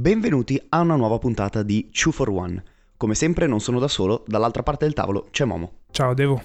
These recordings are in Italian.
Benvenuti a una nuova puntata di 2 for 1. Come sempre non sono da solo, dall'altra parte del tavolo c'è Momo. Ciao Devo.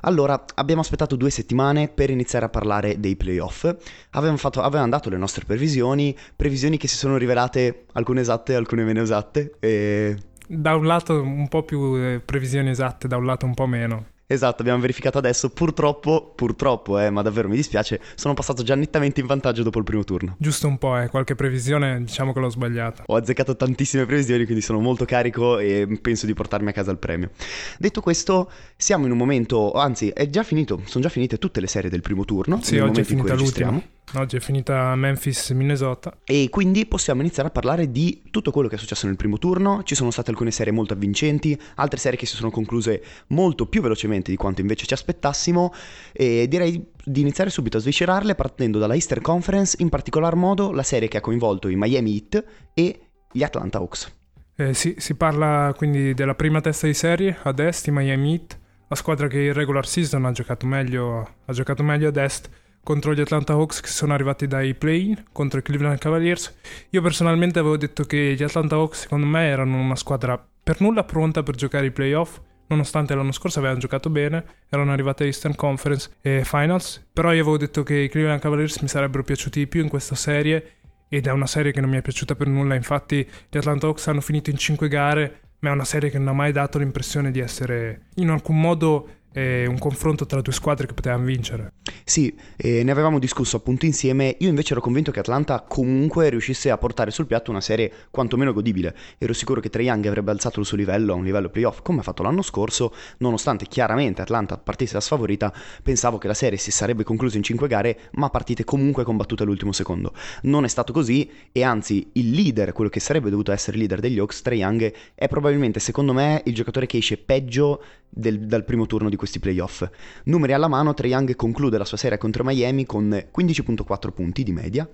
Allora, abbiamo aspettato due settimane per iniziare a parlare dei playoff. Avevamo, fatto, avevamo dato le nostre previsioni, previsioni che si sono rivelate alcune esatte, alcune meno esatte. E... Da un lato un po' più eh, previsioni esatte, da un lato un po' meno. Esatto, abbiamo verificato adesso. Purtroppo, purtroppo, eh, ma davvero mi dispiace, sono passato già nettamente in vantaggio dopo il primo turno. Giusto un po', eh, qualche previsione diciamo che l'ho sbagliata. Ho azzeccato tantissime previsioni, quindi sono molto carico e penso di portarmi a casa il premio. Detto questo, siamo in un momento, anzi, è già finito, sono già finite tutte le serie del primo turno. Sì, oggi è finita l'ultima. Oggi è finita Memphis, Minnesota. E quindi possiamo iniziare a parlare di tutto quello che è successo nel primo turno. Ci sono state alcune serie molto avvincenti, altre serie che si sono concluse molto più velocemente di quanto invece ci aspettassimo. E direi di iniziare subito a sviscerarle partendo dalla Easter Conference, in particolar modo la serie che ha coinvolto i Miami Heat e gli Atlanta Hawks. Eh, sì, si parla quindi della prima testa di serie ad est, i Miami Heat, la squadra che in regular season ha giocato meglio, ha giocato meglio ad est contro gli Atlanta Hawks che sono arrivati dai play-in contro i Cleveland Cavaliers. Io personalmente avevo detto che gli Atlanta Hawks secondo me erano una squadra per nulla pronta per giocare i playoff, nonostante l'anno scorso avevano giocato bene, erano arrivati a Eastern Conference e Finals, però io avevo detto che i Cleveland Cavaliers mi sarebbero piaciuti di più in questa serie ed è una serie che non mi è piaciuta per nulla, infatti gli Atlanta Hawks hanno finito in 5 gare, ma è una serie che non ha mai dato l'impressione di essere in alcun modo un confronto tra due squadre che potevano vincere. Sì, eh, ne avevamo discusso appunto insieme. Io invece ero convinto che Atlanta comunque riuscisse a portare sul piatto una serie quantomeno godibile. Ero sicuro che Trae Young avrebbe alzato il suo livello a un livello playoff come ha fatto l'anno scorso, nonostante chiaramente Atlanta partisse da sfavorita, pensavo che la serie si sarebbe conclusa in 5 gare, ma partite comunque combattute all'ultimo secondo. Non è stato così e anzi il leader, quello che sarebbe dovuto essere il leader degli Hawks, Trae Young, è probabilmente secondo me il giocatore che esce peggio del, dal primo turno di questi playoff. Numeri alla mano, Trae Young conclude la sua serie contro Miami con 15.4 punti di media,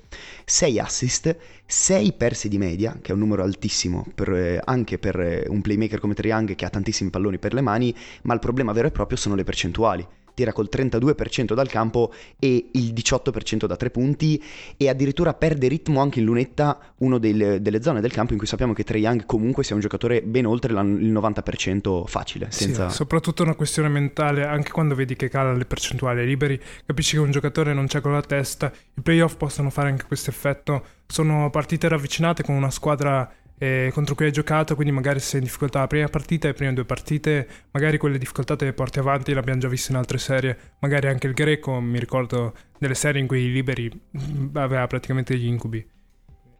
6 assist, 6 persi di media, che è un numero altissimo per, eh, anche per eh, un playmaker come Trae Young che ha tantissimi palloni per le mani, ma il problema vero e proprio sono le percentuali tira col 32% dal campo e il 18% da tre punti e addirittura perde ritmo anche in lunetta una delle zone del campo in cui sappiamo che Trae Young comunque sia un giocatore ben oltre il 90% facile. Senza... Sì, soprattutto una questione mentale, anche quando vedi che cala le percentuali liberi, capisci che un giocatore non c'è con la testa, i playoff possono fare anche questo effetto, sono partite ravvicinate con una squadra eh, contro cui hai giocato, quindi magari se sei in difficoltà la prima partita e le prime due partite, magari quelle difficoltà te le porti avanti, l'abbiamo già visto in altre serie, magari anche il greco, mi ricordo delle serie in cui i liberi mm, aveva praticamente gli incubi.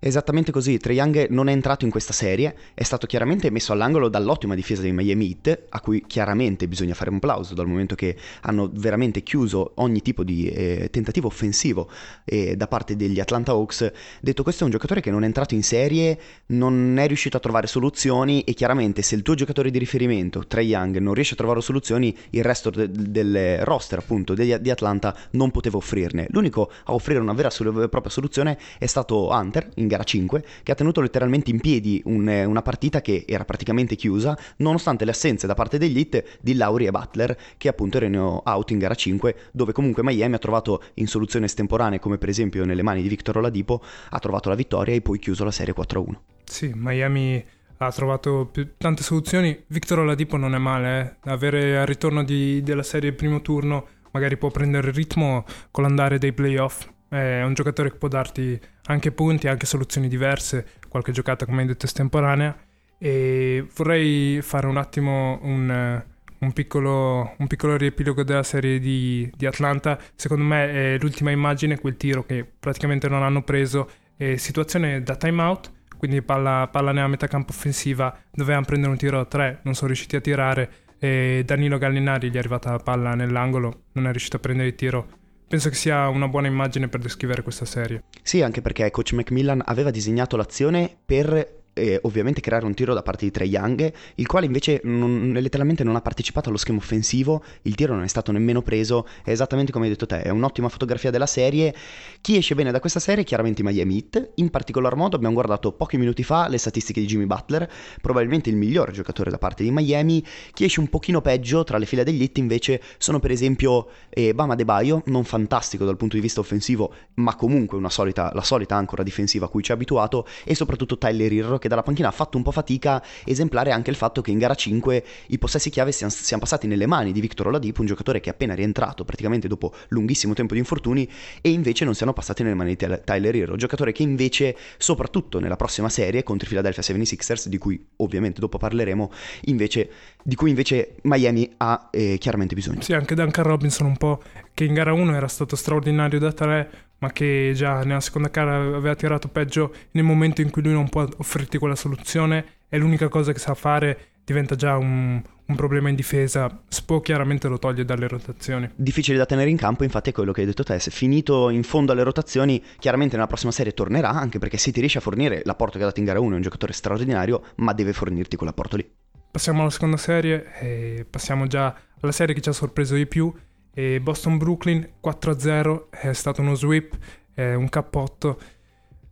Esattamente così, Trae Young non è entrato in questa serie, è stato chiaramente messo all'angolo dall'ottima difesa dei Miami Heat, a cui chiaramente bisogna fare un plauso dal momento che hanno veramente chiuso ogni tipo di eh, tentativo offensivo eh, da parte degli Atlanta Hawks. Detto questo è un giocatore che non è entrato in serie, non è riuscito a trovare soluzioni e chiaramente se il tuo giocatore di riferimento, Trae Young, non riesce a trovare soluzioni, il resto de- del roster appunto degli, di Atlanta non poteva offrirne. L'unico a offrire una vera e propria soluzione è stato Hunter in gara 5, che ha tenuto letteralmente in piedi un, una partita che era praticamente chiusa, nonostante le assenze da parte degli hit di Lauri e Butler, che appunto erano out in gara 5, dove comunque Miami ha trovato in soluzioni estemporanee, come per esempio nelle mani di Victor Oladipo, ha trovato la vittoria e poi chiuso la serie 4-1. Sì, Miami ha trovato più, tante soluzioni. Victor Oladipo non è male, eh? avere al ritorno di, della serie primo turno magari può prendere il ritmo con l'andare dei playoff. È un giocatore che può darti anche punti, anche soluzioni diverse, qualche giocata come hai detto estemporanea e vorrei fare un attimo un, un, piccolo, un piccolo, riepilogo della serie di, di, Atlanta. Secondo me è l'ultima immagine, quel tiro che praticamente non hanno preso, è situazione da timeout, quindi palla, palla nella metà campo offensiva, dovevano prendere un tiro a tre, non sono riusciti a tirare e Danilo Gallinari gli è arrivata la palla nell'angolo, non è riuscito a prendere il tiro penso che sia una buona immagine per descrivere questa serie. Sì, anche perché coach Macmillan aveva disegnato l'azione per eh, ovviamente creare un tiro da parte di Trey Young, il quale invece non, letteralmente non ha partecipato allo schema offensivo, il tiro non è stato nemmeno preso, è esattamente come hai detto te, è un'ottima fotografia della serie. Chi esce bene da questa serie? Chiaramente i Miami Heat, in particolar modo abbiamo guardato pochi minuti fa le statistiche di Jimmy Butler, probabilmente il miglior giocatore da parte di Miami, chi esce un pochino peggio tra le file degli Heat invece sono per esempio eh, Bama De Baio, non fantastico dal punto di vista offensivo, ma comunque solita, la solita ancora difensiva a cui ci ha abituato, e soprattutto Tyler Irro che dalla panchina ha fatto un po' fatica, esemplare anche il fatto che in gara 5 i possessi chiave siano, siano passati nelle mani di Victor Oladipo, un giocatore che è appena rientrato praticamente dopo lunghissimo tempo di infortuni, e invece non siano passati nelle mani di Tyler Irro, giocatore che invece, soprattutto nella prossima serie contro i Philadelphia 76ers, di cui ovviamente dopo parleremo, invece, di cui invece Miami ha eh, chiaramente bisogno. Sì, anche Duncan Robinson un po', che in gara 1 era stato straordinario da 3, ma che già nella seconda gara aveva tirato peggio nel momento in cui lui non può offrirti quella soluzione e l'unica cosa che sa fare diventa già un, un problema in difesa, Spo chiaramente lo toglie dalle rotazioni. Difficile da tenere in campo, infatti è quello che hai detto te, se finito in fondo alle rotazioni, chiaramente nella prossima serie tornerà, anche perché se ti riesce a fornire l'apporto che ha dato in gara 1 è un giocatore straordinario, ma deve fornirti quell'apporto lì. Passiamo alla seconda serie e passiamo già alla serie che ci ha sorpreso di più, e Boston-Brooklyn 4-0 è stato uno sweep, è un cappotto.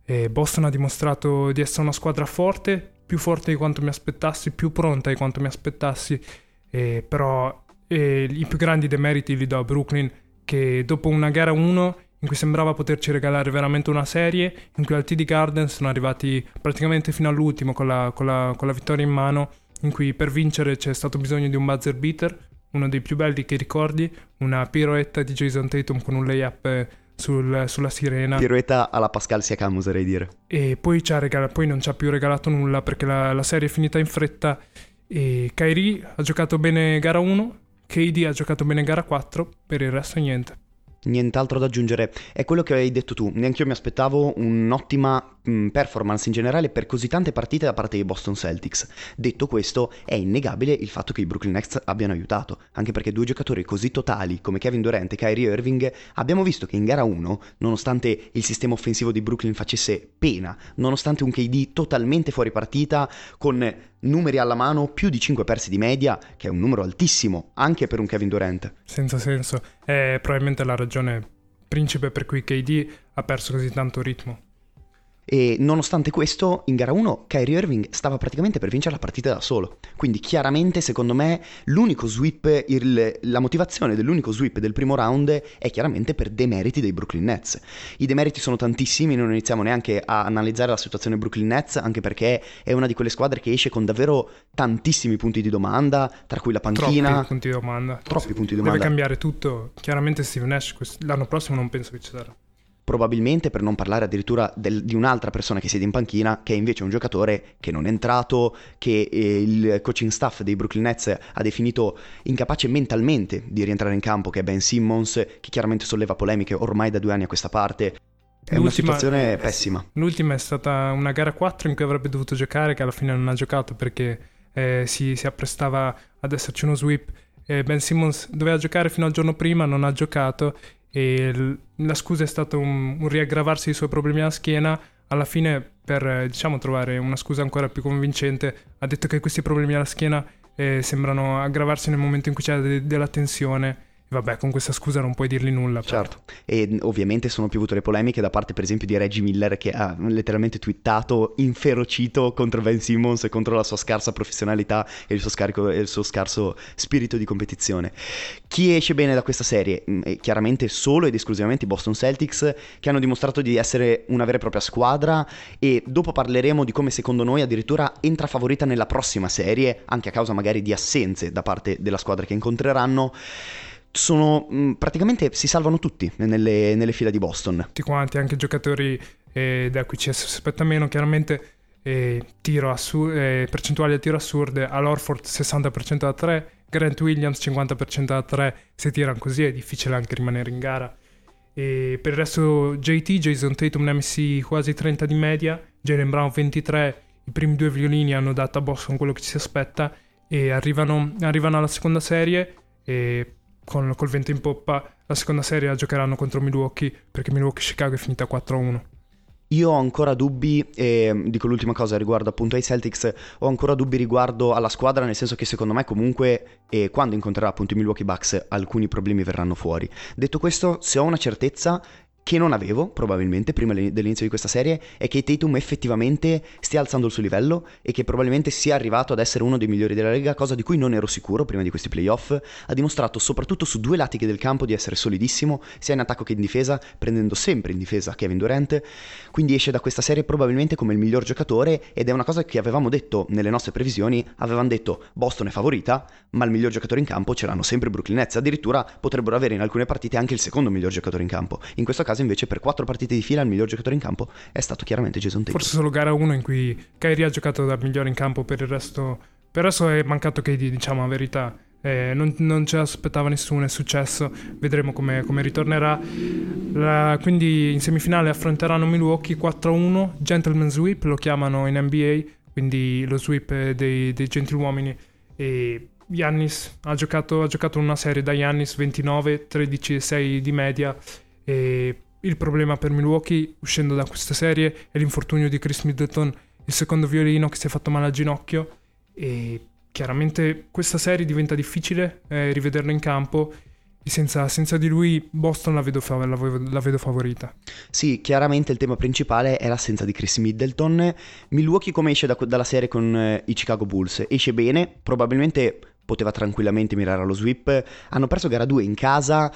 E Boston ha dimostrato di essere una squadra forte, più forte di quanto mi aspettassi, più pronta di quanto mi aspettassi, e però e i più grandi demeriti li do a Brooklyn che dopo una gara 1 in cui sembrava poterci regalare veramente una serie, in cui al TD Garden sono arrivati praticamente fino all'ultimo con la, con la, con la vittoria in mano, in cui per vincere c'è stato bisogno di un buzzer beater, uno dei più belli che ricordi, una piroetta di Jason Tatum con un layup sul, sulla sirena. Piroetta alla Pascal Siakam, oserei dire. E poi, regala- poi, non ci ha più regalato nulla perché la, la serie è finita in fretta. E Kyrie ha giocato bene gara 1, KD ha giocato bene gara 4, per il resto niente. Nient'altro da aggiungere, è quello che hai detto tu, neanche io mi aspettavo un'ottima mh, performance in generale per così tante partite da parte dei Boston Celtics. Detto questo, è innegabile il fatto che i Brooklyn Nets abbiano aiutato, anche perché due giocatori così totali come Kevin Durant e Kyrie Irving abbiamo visto che in gara 1, nonostante il sistema offensivo di Brooklyn facesse pena, nonostante un KD totalmente fuori partita, con numeri alla mano, più di 5 persi di media, che è un numero altissimo anche per un Kevin Durant. Senza senso, è probabilmente la ragione principe per cui KD ha perso così tanto ritmo. E nonostante questo, in gara 1 Kyrie Irving stava praticamente per vincere la partita da solo. Quindi chiaramente, secondo me, l'unico sweep, il, la motivazione dell'unico sweep del primo round è chiaramente per demeriti dei Brooklyn Nets. I demeriti sono tantissimi, non iniziamo neanche a analizzare la situazione Brooklyn Nets, anche perché è una di quelle squadre che esce con davvero tantissimi punti di domanda, tra cui la panchina. Troppi punti di domanda. Troppi sì. punti di domanda. Deve cambiare tutto. Chiaramente Steve Nash l'anno prossimo non penso che ci sarà probabilmente per non parlare addirittura del, di un'altra persona che siede in panchina, che è invece un giocatore che non è entrato, che eh, il coaching staff dei Brooklyn Nets ha definito incapace mentalmente di rientrare in campo, che è Ben Simmons, che chiaramente solleva polemiche ormai da due anni a questa parte. È l'ultima, una situazione pessima. L'ultima è stata una gara 4 in cui avrebbe dovuto giocare, che alla fine non ha giocato perché eh, si, si, apprestava ad esserci uno sweep. Eh, ben Simmons doveva giocare fino al giorno prima, non ha giocato e la scusa è stata un, un riaggravarsi dei suoi problemi alla schiena. Alla fine, per diciamo, trovare una scusa ancora più convincente, ha detto che questi problemi alla schiena eh, sembrano aggravarsi nel momento in cui c'è de- della tensione Vabbè, con questa scusa non puoi dirgli nulla. Però. Certo, e ovviamente sono piovute le polemiche da parte per esempio di Reggie Miller che ha letteralmente twittato inferocito contro Ben Simmons e contro la sua scarsa professionalità e il suo, scarico, e il suo scarso spirito di competizione. Chi esce bene da questa serie? Mm, chiaramente solo ed esclusivamente i Boston Celtics che hanno dimostrato di essere una vera e propria squadra e dopo parleremo di come secondo noi addirittura entra favorita nella prossima serie, anche a causa magari di assenze da parte della squadra che incontreranno sono mh, praticamente si salvano tutti nelle, nelle, file di Boston. Tutti quanti, anche giocatori eh, da cui ci si aspetta meno, chiaramente eh, assur- eh, percentuali di tiro assurde, all'Orford 60% da 3, Grant Williams 50% da 3, se tirano così è difficile anche rimanere in gara. E per il resto JT, Jason Tatum ne ha messi quasi 30 di media, Jalen Brown 23, i primi due violini hanno dato a Boston quello che ci si aspetta e arrivano, arrivano alla seconda serie e con, col vento in poppa, la seconda serie la giocheranno contro Milwaukee perché Milwaukee-Chicago è finita 4-1. Io ho ancora dubbi, e dico l'ultima cosa riguardo appunto ai Celtics, ho ancora dubbi riguardo alla squadra, nel senso che secondo me comunque e quando incontrerà appunto i Milwaukee Bucks alcuni problemi verranno fuori. Detto questo, se ho una certezza che non avevo probabilmente prima dell'inizio di questa serie è che Tatum effettivamente stia alzando il suo livello e che probabilmente sia arrivato ad essere uno dei migliori della Lega, cosa di cui non ero sicuro prima di questi playoff. Ha dimostrato soprattutto su due lati del campo di essere solidissimo, sia in attacco che in difesa, prendendo sempre in difesa Kevin Durant. Quindi esce da questa serie probabilmente come il miglior giocatore ed è una cosa che avevamo detto nelle nostre previsioni, avevamo detto Boston è favorita, ma il miglior giocatore in campo ce l'hanno sempre Brooklyn Nets, addirittura potrebbero avere in alcune partite anche il secondo miglior giocatore in campo. In questo caso invece per quattro partite di fila il miglior giocatore in campo è stato chiaramente Jason Tatum. Forse solo gara 1 in cui Kyrie ha giocato da migliore in campo, per il resto, per il resto è mancato KD, diciamo la verità. Eh, non, non ce l'aspettava nessuno, è successo, vedremo come, come ritornerà. La, quindi in semifinale affronteranno Milwaukee 4-1, gentleman sweep lo chiamano in NBA, quindi lo sweep dei, dei gentiluomini. E Giannis ha giocato, ha giocato una serie da Giannis 29, 13 6 di media e il problema per Milwaukee uscendo da questa serie è l'infortunio di Chris Middleton, il secondo violino che si è fatto male al ginocchio e chiaramente questa serie diventa difficile eh, rivederlo in campo senza, senza, di lui Boston la vedo, la, la vedo, favorita. Sì, chiaramente il tema principale è l'assenza di Chris Middleton. Milwaukee come esce da, dalla serie con eh, i Chicago Bulls? Esce bene, probabilmente poteva tranquillamente mirare allo sweep. Hanno perso gara 2 in casa,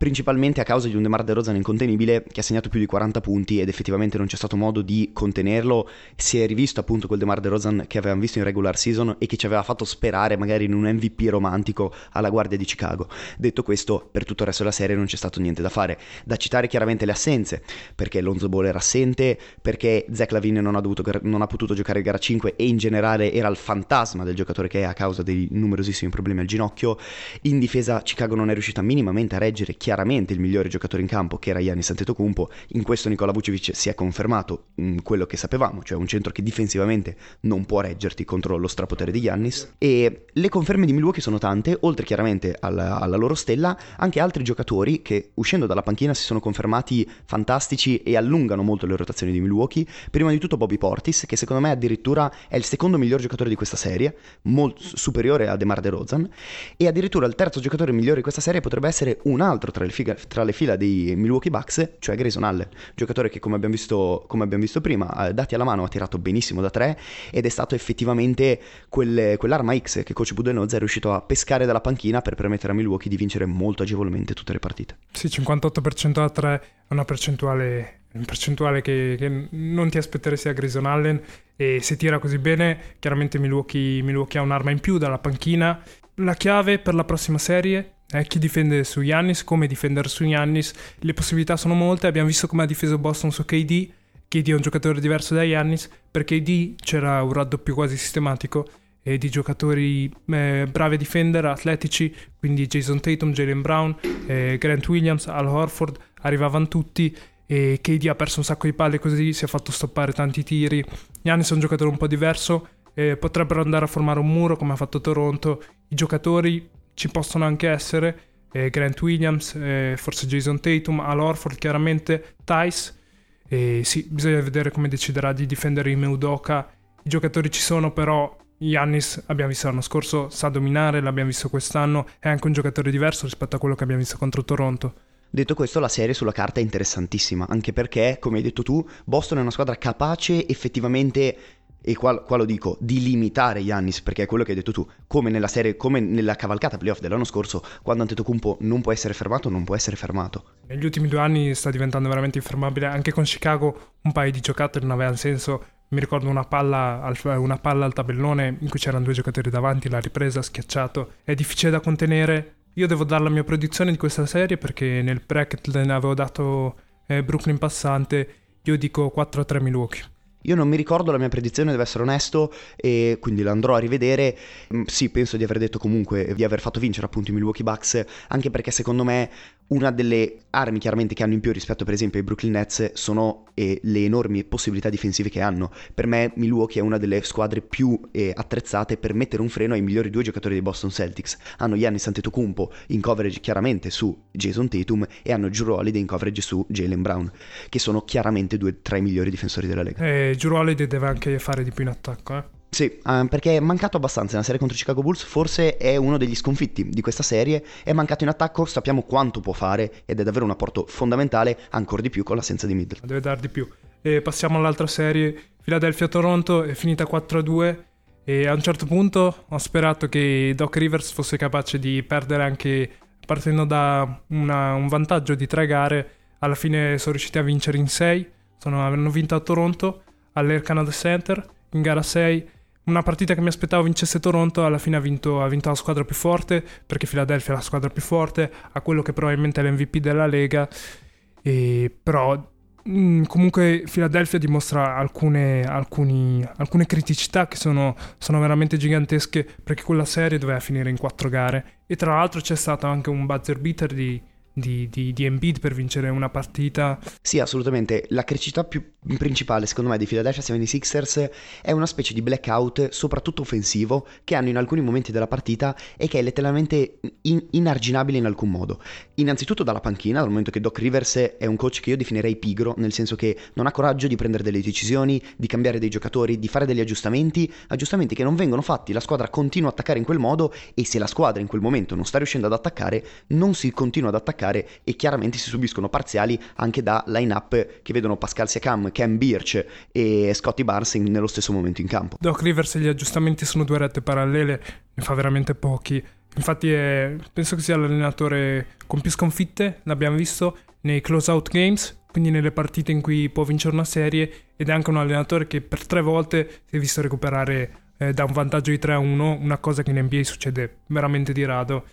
principalmente a causa di un DeMar DeRozan incontenibile che ha segnato più di 40 punti ed effettivamente non c'è stato modo di contenerlo. Si è rivisto appunto quel DeMar DeRozan che avevamo visto in regular season e che ci aveva fatto sperare magari in un MVP romantico alla guardia di Chicago. Detto questo, per tutto il resto della serie non c'è stato niente da fare. Da citare chiaramente le assenze, perché Lonzo Ball era assente, perché Zach Lavine non ha, dovuto, non ha potuto giocare gara 5 e in generale era il fantasma del giocatore che è a causa dei numerosissimi problemi al ginocchio. In difesa Chicago non è riuscita minimamente a reggere chi chiaramente il migliore giocatore in campo, che era Giannis Antetokounmpo. In questo Nicola Vucevic si è confermato mh, quello che sapevamo, cioè un centro che difensivamente non può reggerti contro lo strapotere di Giannis. E le conferme di Milwaukee sono tante, oltre chiaramente alla, alla loro stella, anche altri giocatori che uscendo dalla panchina si sono confermati fantastici e allungano molto le rotazioni di Milwaukee. Prima di tutto Bobby Portis, che secondo me addirittura è il secondo miglior giocatore di questa serie, molto superiore a DeMar DeRozan, e addirittura il terzo giocatore migliore di questa serie potrebbe essere un altro tra le, figa, tra le fila dei Milwaukee Bucks, cioè Grayson Allen, giocatore che come abbiamo visto, come abbiamo visto prima, dati alla mano ha tirato benissimo da tre ed è stato effettivamente quel, quell'arma X che coach Budenholzer è riuscito a pescare dalla panchina per permettere a Milwaukee di vincere molto agevolmente tutte le partite. Sì, 58% da 3 è una percentuale, una percentuale che, che, non ti aspetteresti a Grayson Allen e se tira così bene chiaramente Milwaukee, Milwaukee ha un'arma in più dalla panchina. La chiave per la prossima serie eh, chi difende su Yannis, come difendere su Yannis, le possibilità sono molte, abbiamo visto come ha difeso Boston su KD, KD è un giocatore diverso da Yannis, per KD c'era un raddoppio quasi sistematico e di giocatori eh, bravi a difendere, atletici, quindi Jason Tatum, Jalen Brown, eh, Grant Williams, Al Horford, arrivavano tutti e KD ha perso un sacco di palle così si è fatto stoppare tanti tiri. Yannis è un giocatore un po' diverso, eh, potrebbero andare a formare un muro come ha fatto Toronto, i giocatori ci possono anche essere eh, Grant Williams, eh, forse Jason Tatum, Al Orford chiaramente, Tice. E sì, bisogna vedere come deciderà di difendere Ime Udoka. I giocatori ci sono, però Yannis abbiamo visto l'anno scorso, sa dominare, l'abbiamo visto quest'anno, è anche un giocatore diverso rispetto a quello che abbiamo visto contro Toronto. Detto questo, la serie sulla carta è interessantissima, anche perché, come hai detto tu, Boston è una squadra capace effettivamente e qua, qua, lo dico, di limitare Yannis, perché è quello che hai detto tu, come nella serie, come nella cavalcata playoff dell'anno scorso, quando Antetokounmpo non può essere fermato, non può essere fermato. Negli ultimi due anni sta diventando veramente infermabile, anche con Chicago un paio di giocate non avevano senso, mi ricordo una palla, al, una palla al tabellone in cui c'erano due giocatori davanti, l'ha ripresa, schiacciato, è difficile da contenere, io devo dare la mia predizione di questa serie perché nel bracket ne avevo dato eh, Brooklyn passante, io dico 4-3 Milwaukee. Io non mi ricordo la mia predizione, devo essere onesto, e quindi la andrò a rivedere. Mm, sì, penso di aver detto comunque di aver fatto vincere appunto i Milwaukee Bucks, anche perché secondo me una delle armi chiaramente che hanno in più rispetto per esempio ai Brooklyn Nets sono eh, le enormi possibilità difensive che hanno. Per me Milwaukee è una delle squadre più eh, attrezzate per mettere un freno ai migliori due giocatori dei Boston Celtics. Hanno Giannis Antetokounmpo in coverage chiaramente su Jason Tatum e hanno Drew Holiday in coverage su Jalen Brown, che sono chiaramente due tra i migliori difensori della Lega. E Drew Holiday deve anche fare di più in attacco, eh? Sì, um, perché è mancato abbastanza nella serie contro i Chicago Bulls, forse è uno degli sconfitti di questa serie, è mancato in attacco, sappiamo quanto può fare ed è davvero un apporto fondamentale, ancora di più con l'assenza di Middleton. Deve dar di più. E passiamo all'altra serie, Philadelphia-Toronto, è finita 4-2 e a un certo punto ho sperato che Doc Rivers fosse capace di perdere anche partendo da una, un vantaggio di tre gare, alla fine sono riusciti a vincere in 6, hanno vinto a Toronto all'Air Canada Center in gara 6 una partita che mi aspettavo vincesse Toronto, alla fine ha vinto, ha vinto, la squadra più forte, perché Philadelphia è la squadra più forte, ha quello che probabilmente è l'MVP della Lega, e, però mm, comunque Philadelphia dimostra alcune, alcuni, alcune criticità che sono, sono, veramente gigantesche, perché quella serie doveva finire in quattro gare, e tra l'altro c'è stato anche un buzzer beater di di, di, di Embiid per vincere una partita. Sì, assolutamente. La criticità più principale, secondo me, di Philadelphia 76ers è una specie di blackout, soprattutto offensivo, che hanno in alcuni momenti della partita e che è letteralmente in- inarginabile in alcun modo. Innanzitutto dalla panchina, dal momento che Doc Rivers è un coach che io definirei pigro, nel senso che non ha coraggio di prendere delle decisioni, di cambiare dei giocatori, di fare degli aggiustamenti, aggiustamenti che non vengono fatti, la squadra continua a attaccare in quel modo e se la squadra in quel momento non sta riuscendo ad attaccare, non si continua ad attaccare giocare e chiaramente si subiscono parziali anche da line-up che vedono Pascal Siakam, Cam Birch e Scotty Barnes nello stesso momento in campo. Doc Rivers e gli aggiustamenti sono due rette parallele, ne fa veramente pochi. Infatti è, penso che sia l'allenatore con più sconfitte, l'abbiamo visto nei close-out games, quindi nelle partite in cui può vincere una serie ed è anche un allenatore che per tre volte si è visto recuperare eh, da un vantaggio di 3 a 1, una cosa che in NBA succede veramente di rado.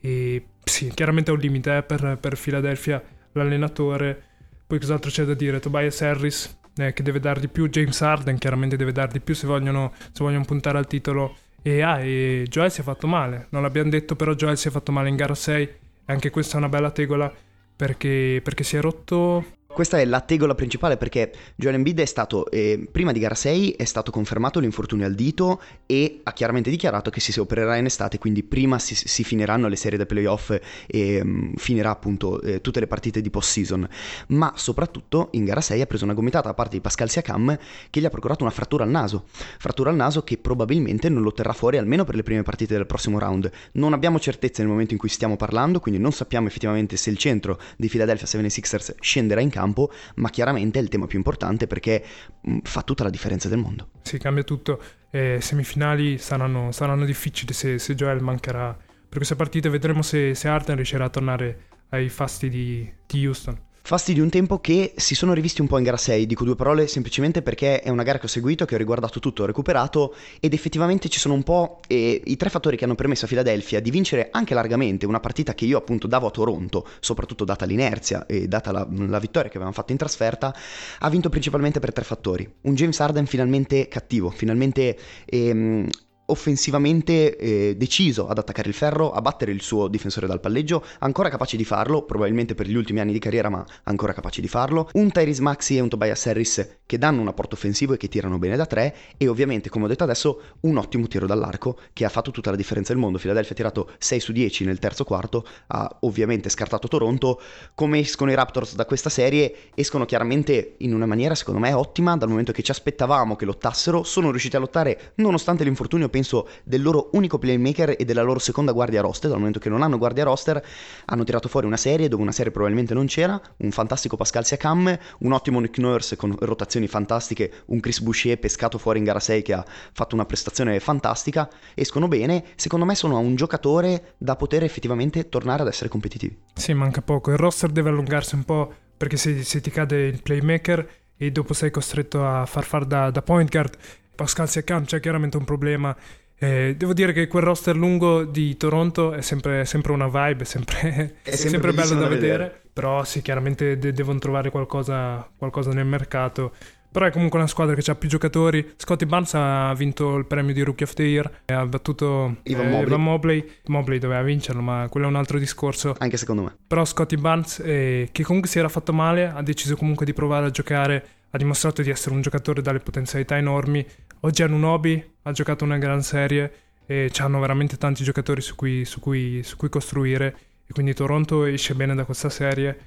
E sì, chiaramente è un limite eh, per, per Philadelphia l'allenatore. Poi cos'altro c'è da dire? Tobias Harris eh, che deve dar di più, James Harden chiaramente deve dar di più se vogliono, se vogliono puntare al titolo. E, ah, e Joel si è fatto male, non l'abbiamo detto però Joel si è fatto male in gara 6 e anche questa è una bella tegola perché, perché si è rotto questa è la tegola principale perché Joel Embiid è stato, eh, prima di gara 6 è stato confermato l'infortunio al dito e ha chiaramente dichiarato che si, si opererà in estate, quindi prima si, si finiranno le serie da playoff e um, finirà appunto eh, tutte le partite di post-season. Ma soprattutto in gara 6 ha preso una gomitata da parte di Pascal Siakam che gli ha procurato una frattura al naso. Frattura al naso che probabilmente non lo terrà fuori almeno per le prime partite del prossimo round. Non abbiamo certezze nel momento in cui stiamo parlando, quindi non sappiamo effettivamente se il centro di Philadelphia 76ers scenderà in campo campo, ma chiaramente è il tema più importante perché mm, fa tutta la differenza del mondo. Sì, cambia tutto. Eh, semifinali saranno, saranno difficili se, se, Joel mancherà. Per queste partite vedremo se, se Arden riuscirà a tornare ai fasti di, di Houston. Fasti di un tempo che si sono rivisti un po' in gara 6, dico due parole semplicemente perché è una gara che ho seguito, che ho riguardato tutto, ho recuperato ed effettivamente ci sono un po' eh, i tre fattori che hanno permesso a Philadelphia di vincere anche largamente una partita che io appunto davo a Toronto, soprattutto data l'inerzia e data la, la vittoria che avevamo fatto in trasferta, ha vinto principalmente per tre fattori. Un James Harden finalmente cattivo, finalmente ehm, offensivamente eh, deciso ad attaccare il ferro, a battere il suo difensore dal palleggio, ancora capace di farlo, probabilmente per gli ultimi anni di carriera, ma ancora capace di farlo. Un Tyrese Maxi e un Tobias Harris che danno un apporto offensivo e che tirano bene da tre e ovviamente, come ho detto adesso, un ottimo tiro dall'arco che ha fatto tutta la differenza del mondo. Philadelphia ha tirato 6 su 10 nel terzo quarto, ha ovviamente scartato Toronto. Come escono i Raptors da questa serie? Escono chiaramente in una maniera secondo me ottima, dal momento che ci aspettavamo che lottassero, sono riusciti a lottare nonostante l'infortunio penso, del loro unico playmaker e della loro seconda guardia roster, dal momento che non hanno guardia roster, hanno tirato fuori una serie dove una serie probabilmente non c'era, un fantastico Pascal Siakam, un ottimo Nick Nurse con rotazioni fantastiche, un Chris Boucher pescato fuori in gara 6 che ha fatto una prestazione fantastica, escono bene, secondo me sono un giocatore da poter effettivamente tornare ad essere competitivi. Sì, manca poco, il roster deve allungarsi un po' perché se, se ti cade il playmaker e dopo sei costretto a far far da, da point guard Pascal Siakam c'è chiaramente un problema. Eh, devo dire che quel roster lungo di Toronto è sempre, sempre una vibe, è sempre, è sempre, sempre bello da, vedere. vedere. Però sì, chiaramente de- devono trovare qualcosa, qualcosa, nel mercato Però è comunque una squadra che ha più giocatori. Scotty Barnes ha vinto il premio di Rookie of the Year e ha battuto Ivan eh, Mobley. Ivan Mobley. Mobley doveva vincerlo, ma quello è un altro discorso. Anche secondo me. Però Scotty Barnes, eh, che comunque si era fatto male, ha deciso comunque di provare a giocare. Ha dimostrato di essere un giocatore dalle potenzialità enormi. Oggi Anunobi ha giocato una gran serie e hanno veramente tanti giocatori su cui, su cui- su cui costruire. E quindi Toronto esce bene da questa serie.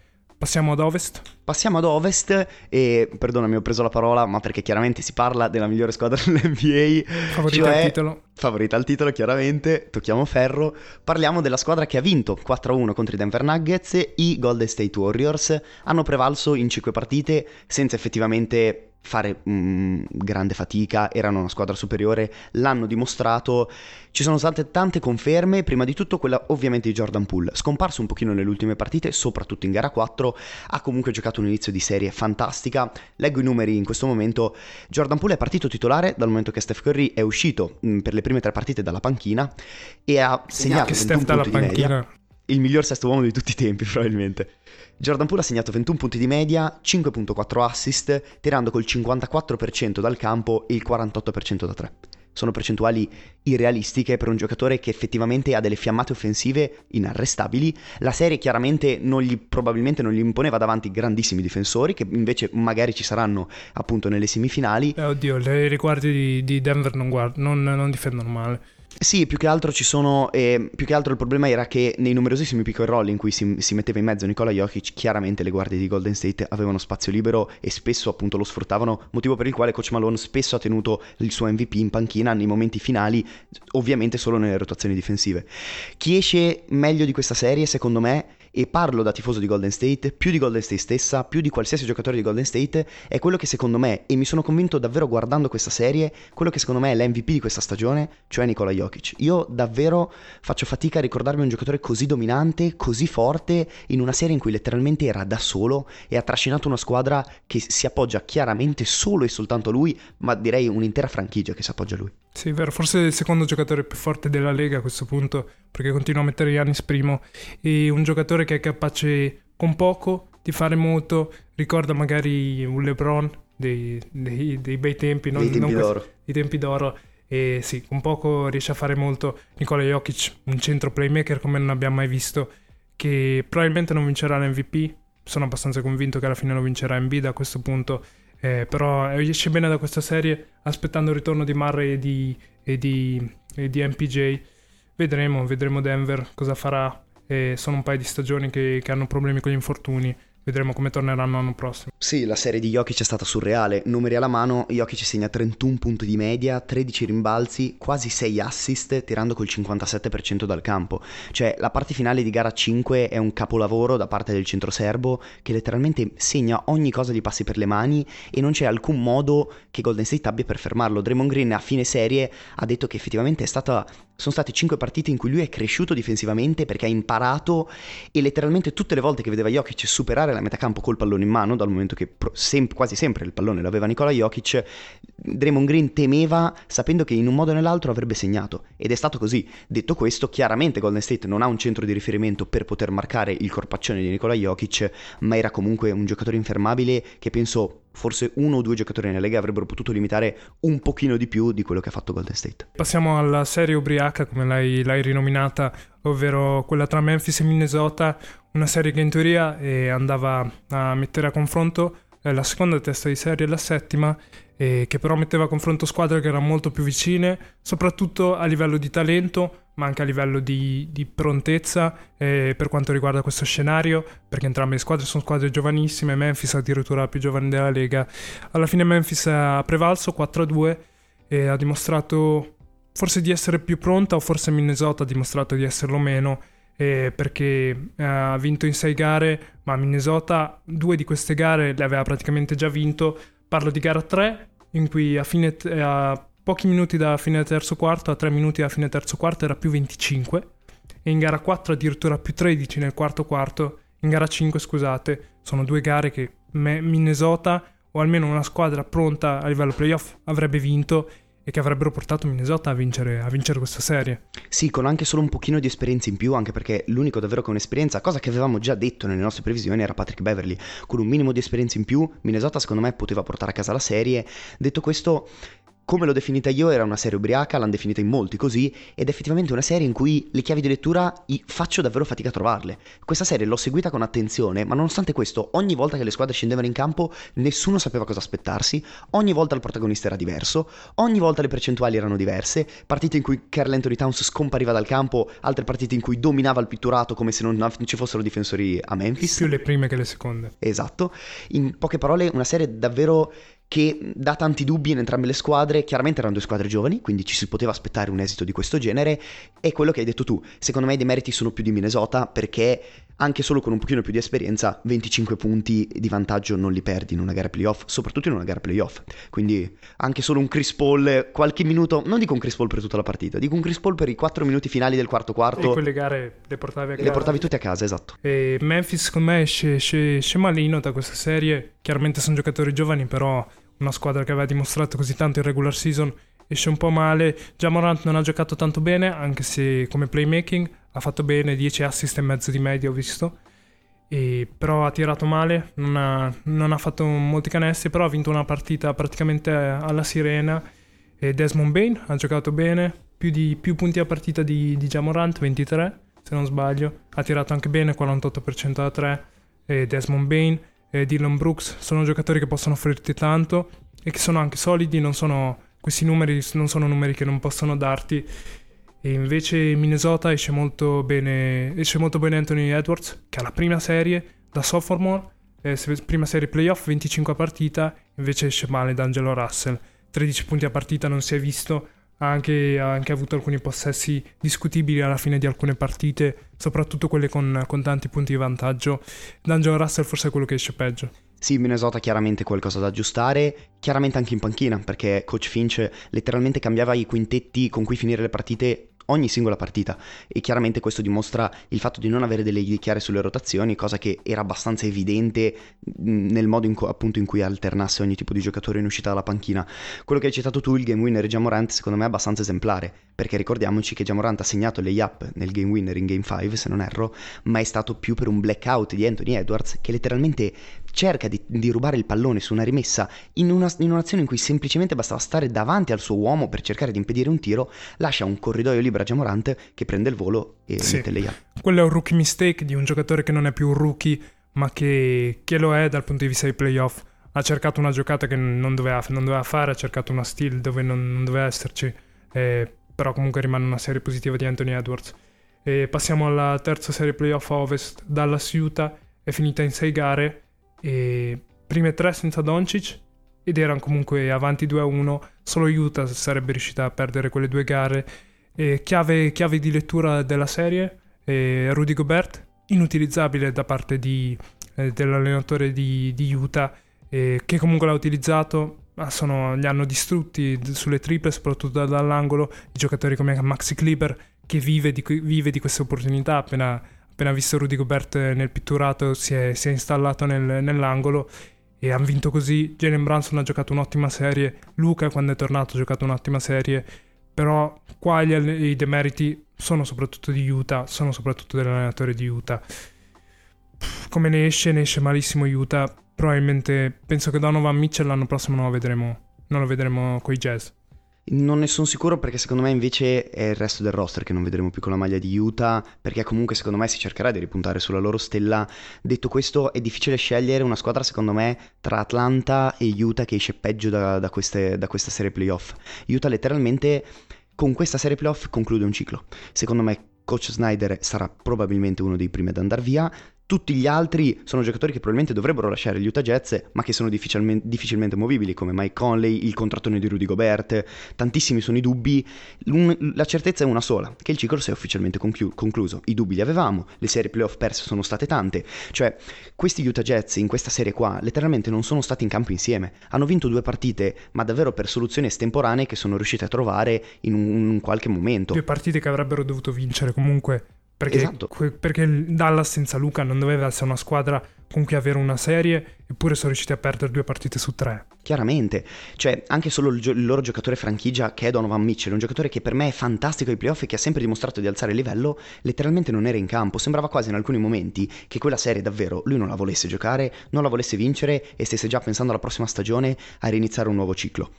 Passiamo ad ovest. Passiamo ad ovest e perdonami ho preso la parola ma perché chiaramente si parla della migliore squadra dell'NBA Favorita cioè al titolo. favorita al titolo chiaramente, tocchiamo ferro, parliamo della squadra che ha vinto 4-1 contro i Denver Nuggets, i Golden State Warriors hanno prevalso in 5 partite senza effettivamente fare mm, grande fatica, erano una squadra superiore, l'hanno dimostrato, ci sono state tante conferme, prima di tutto quella ovviamente di Jordan Poole, scomparso un pochino nelle ultime partite, soprattutto in gara 4, ha comunque giocato un inizio di serie fantastica, leggo i numeri in questo momento, Jordan Poole è partito titolare dal momento che Steph Curry è uscito mm, per le prime tre partite dalla panchina e ha segnato Che 21 Steph dalla di media. panchina. Il miglior sesto uomo di tutti i tempi, probabilmente. Jordan Poole ha segnato 21 punti di media, 5.4 assist, tirando col 54% dal campo e il 48% da 3. Sono percentuali irrealistiche per un giocatore che effettivamente ha delle fiammate offensive inarrestabili. La serie chiaramente non gli, probabilmente non gli imponeva davanti grandissimi difensori, che invece magari ci saranno appunto nelle semifinali. Eh, oddio, le riguardi di, di Denver non, guard- non, non difendono male. Sì, più che altro ci sono. eh, più che altro il problema era che nei numerosissimi pick and roll in cui si, si metteva in mezzo Nicola Jokic, chiaramente le guardie di Golden State avevano spazio libero e spesso appunto lo sfruttavano. Motivo per il quale Coach Malone spesso ha tenuto il suo MVP in panchina nei momenti finali, ovviamente solo nelle rotazioni difensive. Chi esce meglio di questa serie, secondo me, e parlo da tifoso di Golden State, più di Golden State stessa, più di qualsiasi giocatore di Golden State, è quello che secondo me, e mi sono convinto davvero guardando questa serie, quello che secondo me è l'MVP di questa stagione, cioè Nikola Jokic. Io davvero faccio fatica a ricordarmi un giocatore così dominante, così forte, in una serie in cui letteralmente era da solo e ha trascinato una squadra che si appoggia chiaramente solo e soltanto a lui, ma direi un'intera franchigia che si appoggia a lui. Sì, vero, forse è il secondo giocatore più forte della Lega a questo punto, perché continua a mettere Giannis primo, e un giocatore che è capace con poco di fare molto, ricorda magari un LeBron dei, dei- dei bei tempi, non, Dei tempi non questi- d'oro. i tempi d'oro, e sì, con poco riesce a fare molto. Nicola Jokic, un centro playmaker come non abbiamo mai visto, che probabilmente non vincerà l'MVP, sono abbastanza convinto che alla fine lo vincerà Embiid a questo punto, eh, però esce bene da questa serie aspettando il ritorno di Murray e di, e di, e di MPJ. Vedremo, vedremo Denver cosa farà. Eh, sono un paio di stagioni che, che hanno problemi con gli infortuni. Vedremo come torneranno l'anno prossimo. Sì, la serie di Jokic è stata surreale. Numeri alla mano, Jokic segna 31 punti di media, 13 rimbalzi, quasi 6 assist, tirando col 57% dal campo. Cioè, la parte finale di gara 5 è un capolavoro da parte del centro serbo che letteralmente segna ogni cosa gli passi per le mani e non c'è alcun modo che Golden State abbia per fermarlo. Draymond Green a fine serie ha detto che effettivamente è stata sono state 5 partite in cui lui è cresciuto difensivamente perché ha imparato e letteralmente tutte le volte che vedeva Jokic superare la metacampo col pallone in mano, dal momento che sem- quasi sempre il pallone l'aveva Nicola Jokic, Draymond Green temeva sapendo che in un modo o nell'altro avrebbe segnato ed è stato così. Detto questo, chiaramente Golden State non ha un centro di riferimento per poter marcare il corpaccione di Nicola Jokic, ma era comunque un giocatore infermabile che penso forse uno o due giocatori nella Lega avrebbero potuto limitare un pochino di più di quello che ha fatto Golden State. Passiamo alla serie ubriaca, come l'hai, l'hai rinominata, ovvero quella tra Memphis e Minnesota, una serie che in teoria eh, andava a mettere a confronto eh, la seconda testa di serie e la settima, eh, che però metteva a confronto squadre che erano molto più vicine, soprattutto a livello di talento, ma anche a livello di, di prontezza eh, per quanto riguarda questo scenario, perché entrambe le squadre sono squadre giovanissime, Memphis addirittura la più giovane della Lega. Alla fine Memphis ha prevalso 4-2 e ha dimostrato forse di essere più pronta o forse Minnesota ha dimostrato di esserlo meno eh, perché eh, ha vinto in sei gare ma Minnesota due di queste gare le aveva praticamente già vinto parlo di gara 3 in cui a, fine, eh, a pochi minuti da fine terzo quarto a tre minuti da fine terzo quarto era più 25 e in gara 4 addirittura più 13 nel quarto quarto in gara 5 scusate sono due gare che Minnesota o almeno una squadra pronta a livello playoff avrebbe vinto e che avrebbero portato Minnesota a vincere, a vincere questa serie. Sì, con anche solo un pochino di esperienza in più, anche perché l'unico davvero con esperienza, cosa che avevamo già detto nelle nostre previsioni, era Patrick Beverly. Con un minimo di esperienza in più, Minnesota secondo me poteva portare a casa la serie. Detto questo, come l'ho definita io, era una serie ubriaca, l'hanno definita in molti così, ed è effettivamente una serie in cui le chiavi di lettura faccio davvero fatica a trovarle. Questa serie l'ho seguita con attenzione, ma nonostante questo, ogni volta che le squadre scendevano in campo, nessuno sapeva cosa aspettarsi, ogni volta il protagonista era diverso, ogni volta le percentuali erano diverse, partite in cui Carl Anthony Towns scompariva dal campo, altre partite in cui dominava il pitturato come se non ci fossero difensori a Memphis. Più le prime che le seconde. Esatto. In poche parole, una serie davvero che dà tanti dubbi in entrambe le squadre, chiaramente erano due squadre giovani, quindi ci si poteva aspettare un esito di questo genere, e quello che hai detto tu, secondo me i demeriti sono più di Minnesota perché anche solo con un pochino più di esperienza 25 punti di vantaggio non li perdi in una gara playoff, soprattutto in una gara playoff, quindi anche solo un Chris Paul qualche minuto, non dico un Chris Paul per tutta la partita, dico un Chris Paul per i 4 minuti finali del quarto quarto. E quelle gare le portavi a casa. Le portavi tutte a casa, esatto. E Memphis secondo me esce, esce, esce malino da questa serie, chiaramente sono giocatori giovani però una squadra che aveva dimostrato così tanto in regular season esce un po' male. Già Morant non ha giocato tanto bene, anche se come playmaking ha fatto bene, 10 assist e mezzo di media ho visto. E, però ha tirato male, non ha, non ha, fatto molti canestri, però ha vinto una partita praticamente alla sirena. E Desmond Bain ha giocato bene, più, di, più punti a partita di, di Jamorant, 23 se non sbaglio. Ha tirato anche bene, 48% da 3. E Desmond Bain eh, Dylan Brooks sono giocatori che possono offrirti tanto e che sono anche solidi, sono, questi numeri non sono numeri che non possono darti. E invece Minnesota esce molto bene, esce molto bene Anthony Edwards, che ha la prima serie da sophomore, eh, prima serie playoff, 25 a partita, invece esce male D'Angelo Russell. 13 punti a partita non si è visto, ha anche, ha anche, avuto alcuni possessi discutibili alla fine di alcune partite, soprattutto quelle con, con tanti punti di vantaggio. D'Angelo Russell forse è quello che esce peggio. Sì, Minnesota chiaramente qualcosa da aggiustare, chiaramente anche in panchina, perché coach Finch letteralmente cambiava i quintetti con cui finire le partite ogni singola partita e chiaramente questo dimostra il fatto di non avere delle idee chiare sulle rotazioni, cosa che era abbastanza evidente nel modo in, co- appunto in cui alternasse ogni tipo di giocatore in uscita dalla panchina. Quello che hai citato tu, il game winner Jamorant, secondo me è abbastanza esemplare, perché ricordiamoci che Jamorant ha segnato le up nel game winner in game 5, se non erro, ma è stato più per un blackout di Anthony Edwards che letteralmente cerca di, di rubare il pallone su una rimessa in, una, in un'azione in cui semplicemente bastava stare davanti al suo uomo per cercare di impedire un tiro, lascia un corridoio libero a Jamorant che prende il volo e sì. mette le up. Quello è un rookie mistake di un giocatore che non è più un rookie, ma che, che lo è dal punto di vista dei playoff. Ha cercato una giocata che non doveva, non doveva fare, ha cercato una steal dove non, non doveva esserci, eh, però comunque rimane una serie positiva di Anthony Edwards. E passiamo alla terza serie playoff a Ovest. Dallas Utah è finita in sei gare e prime tre senza Doncic ed erano comunque avanti 2-1, solo Utah sarebbe riuscita a perdere quelle due gare. Chiave, chiave di lettura della serie, Rudy Gobert, inutilizzabile da parte di, eh, dell'allenatore di, di Utah, eh, che comunque l'ha utilizzato, ma sono, li hanno distrutti sulle triple, soprattutto dall'angolo, i giocatori come Maxi Kleber, che vive di, vive di queste opportunità appena appena visto Rudy Gobert nel pitturato si è, si è installato nel, nell'angolo e hanno vinto così. Jalen Brunson ha giocato un'ottima serie, Luca quando è tornato ha giocato un'ottima serie, però qua gli, i demeriti sono soprattutto di Utah, sono soprattutto dell'allenatore di Utah. Come ne esce? Ne esce malissimo Utah. Probabilmente penso che Donovan Mitchell l'anno prossimo non lo vedremo, non lo vedremo coi Jazz. Non ne sono sicuro perché secondo me invece è il resto del roster che non vedremo più con la maglia di Utah, perché comunque secondo me si cercherà di ripuntare sulla loro stella. Detto questo è difficile scegliere una squadra secondo me tra Atlanta e Utah che esce peggio da, da, queste, da questa serie playoff. Utah letteralmente con questa serie playoff conclude un ciclo. Secondo me Coach Snyder sarà probabilmente uno dei primi ad andare via. Tutti gli altri sono giocatori che probabilmente dovrebbero lasciare gli Utah Jazz, ma che sono difficilmente, difficilmente movibili, come Mike Conley, il contrattone di Rudy Gobert. Tantissimi sono i dubbi. La certezza è una sola, che il ciclo si è ufficialmente conclu- concluso. I dubbi li avevamo, le serie playoff perse sono state tante. Cioè, questi Utah Jazz in questa serie qua letteralmente non sono stati in campo insieme. Hanno vinto due partite, ma davvero per soluzioni estemporanee che sono riusciti a trovare in un, in un qualche momento. Due partite che avrebbero dovuto vincere comunque perché, esatto. perché Dallas senza Luca non doveva essere una squadra con cui avere una serie, eppure sono riusciti a perdere due partite su tre. Chiaramente, cioè anche solo il, gio- il, loro giocatore franchigia che è Donovan Mitchell, un giocatore che per me è fantastico ai playoff e che ha sempre dimostrato di alzare il livello, letteralmente non era in campo, sembrava quasi in alcuni momenti che quella serie davvero lui non la volesse giocare, non la volesse vincere e stesse già pensando alla prossima stagione a riniziare un nuovo ciclo.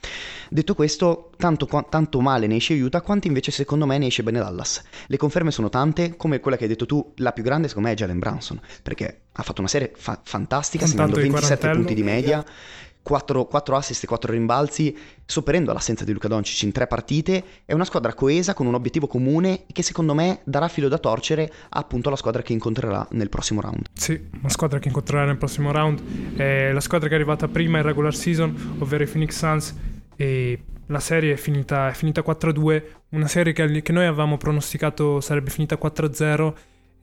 Detto questo, tanto, qu- tanto male ne esce Utah quanto invece secondo me ne esce bene Dallas. Le conferme sono tante, come quella che hai detto tu, la più grande secondo me è Jalen Branson, perché ha fatto una serie fa- fantastica, segnando 27 punti di media. 4, 4, assist e 4 rimbalzi, sopperendo all'assenza di Luca Doncic in tre partite, è una squadra coesa con un obiettivo comune che secondo me darà filo da torcere appunto alla squadra che incontrerà nel prossimo round. Sì, una squadra che incontrerà nel prossimo round è la squadra che è arrivata prima in regular season, ovvero i Phoenix Suns e la serie è finita, è finita 4-2, una serie che, che noi avevamo pronosticato sarebbe finita 4-0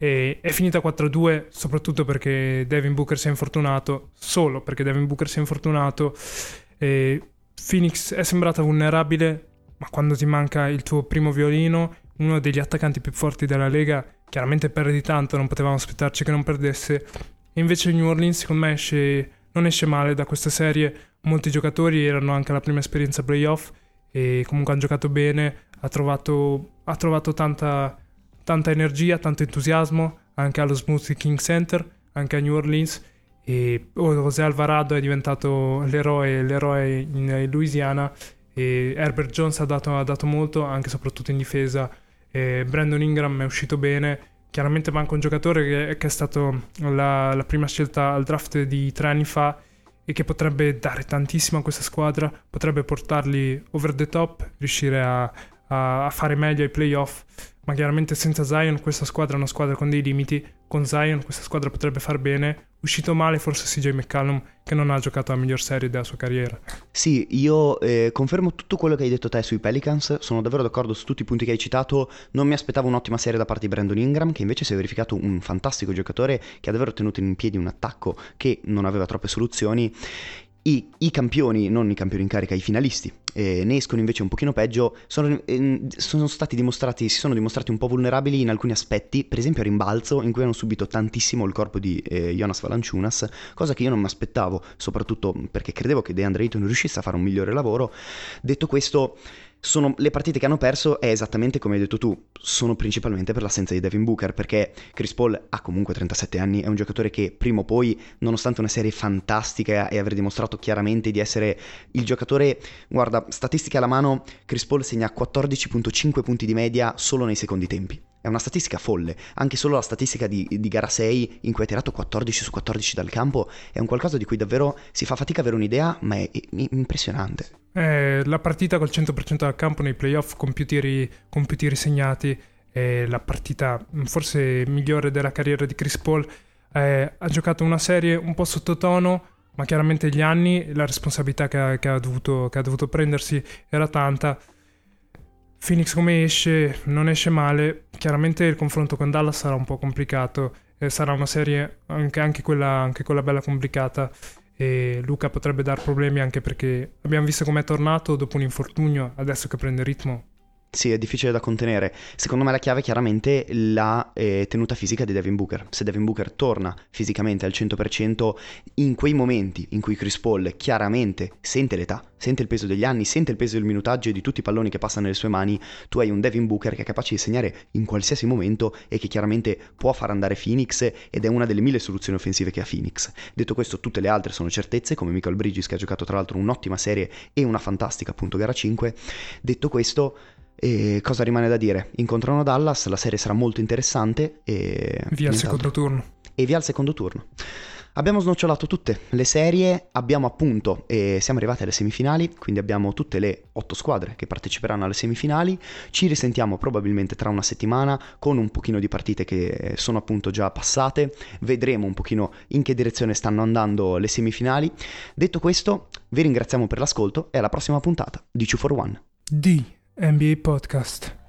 e è finita 4-2 soprattutto perché Devin Booker si è infortunato, solo perché Devin Booker si è infortunato. Phoenix è sembrata vulnerabile, ma quando ti manca il tuo primo violino, uno degli attaccanti più forti della Lega, chiaramente perdi tanto, non potevamo aspettarci che non perdesse. E invece New Orleans secondo me esce, non esce male da questa serie, molti giocatori erano anche la prima esperienza playoff e comunque hanno giocato bene, ha trovato, ha trovato tanta tanta energia, tanto entusiasmo anche allo Smoothie King Center, anche a New Orleans. E José Alvarado è diventato l'eroe, l'eroe in Louisiana e Herbert Jones ha dato, ha dato molto anche e soprattutto in difesa. E Brandon Ingram è uscito bene. Chiaramente manca un giocatore che, che è stato la, la, prima scelta al draft di tre anni fa e che potrebbe dare tantissimo a questa squadra potrebbe portarli over the top riuscire a, a, a fare meglio ai playoff ma chiaramente senza Zion questa squadra è una squadra con dei limiti, con Zion questa squadra potrebbe far bene, uscito male forse CJ McCallum che non ha giocato la miglior serie della sua carriera. Sì, io eh, confermo tutto quello che hai detto te sui Pelicans, sono davvero d'accordo su tutti i punti che hai citato, non mi aspettavo un'ottima serie da parte di Brandon Ingram che invece si è verificato un fantastico giocatore che ha davvero tenuto in piedi un attacco che non aveva troppe soluzioni i, I, campioni, non i campioni in carica, i finalisti, eh, ne escono invece un pochino peggio, sono, eh, sono, stati dimostrati, si sono dimostrati un po' vulnerabili in alcuni aspetti, per esempio a rimbalzo, in cui hanno subito tantissimo il corpo di eh, Jonas Valanciunas, cosa che io non mi aspettavo, soprattutto perché credevo che DeAndre Ayton riuscisse a fare un migliore lavoro. Detto questo, sono, le partite che hanno perso è esattamente come hai detto tu, sono principalmente per l'assenza di Devin Booker, perché Chris Paul ha comunque 37 anni, è un giocatore che prima o poi, nonostante una serie fantastica e aver dimostrato chiaramente di essere il giocatore, guarda, statistiche alla mano, Chris Paul segna 14.5 punti di media solo nei secondi tempi. È una statistica folle, anche solo la statistica di, di, gara 6 in cui ha tirato 14 su 14 dal campo è un qualcosa di cui davvero si fa fatica avere un'idea, ma è, impressionante. Eh, la partita col 100% dal campo nei playoff con più tiri, con più tiri segnati è la partita forse migliore della carriera di Chris Paul. Eh, ha giocato una serie un po' sottotono, ma chiaramente gli anni, la responsabilità che ha, che ha, dovuto, che ha dovuto prendersi era tanta. Phoenix come esce, non esce male, chiaramente il confronto con Dallas sarà un po' complicato, eh, sarà una serie anche, anche, quella, anche quella bella complicata. E Luca potrebbe dar problemi anche perché abbiamo visto com'è tornato dopo un infortunio, adesso che prende ritmo sì, è difficile da contenere. Secondo me la chiave è chiaramente la eh, tenuta fisica di Devin Booker. Se Devin Booker torna fisicamente al 100% in quei momenti in cui Chris Paul chiaramente sente l'età, sente il peso degli anni, sente il peso del minutaggio e di tutti i palloni che passano nelle sue mani, tu hai un Devin Booker che è capace di segnare in qualsiasi momento e che chiaramente può far andare Phoenix ed è una delle mille soluzioni offensive che ha Phoenix. Detto questo, tutte le altre sono certezze, come Michael Bridges che ha giocato tra l'altro un'ottima serie e una fantastica appunto gara 5. Detto questo, e cosa rimane da dire? Incontrano Dallas, la serie sarà molto interessante e... Via al secondo turno. E via al secondo turno. Abbiamo snocciolato tutte le serie, abbiamo appunto, e siamo arrivati alle semifinali, quindi abbiamo tutte le otto squadre che parteciperanno alle semifinali. Ci risentiamo probabilmente tra una settimana con un pochino di partite che sono appunto già passate, vedremo un pochino in che direzione stanno andando le semifinali. Detto questo, vi ringraziamo per l'ascolto e alla prossima puntata di 2 for 1. D NBA Podcast.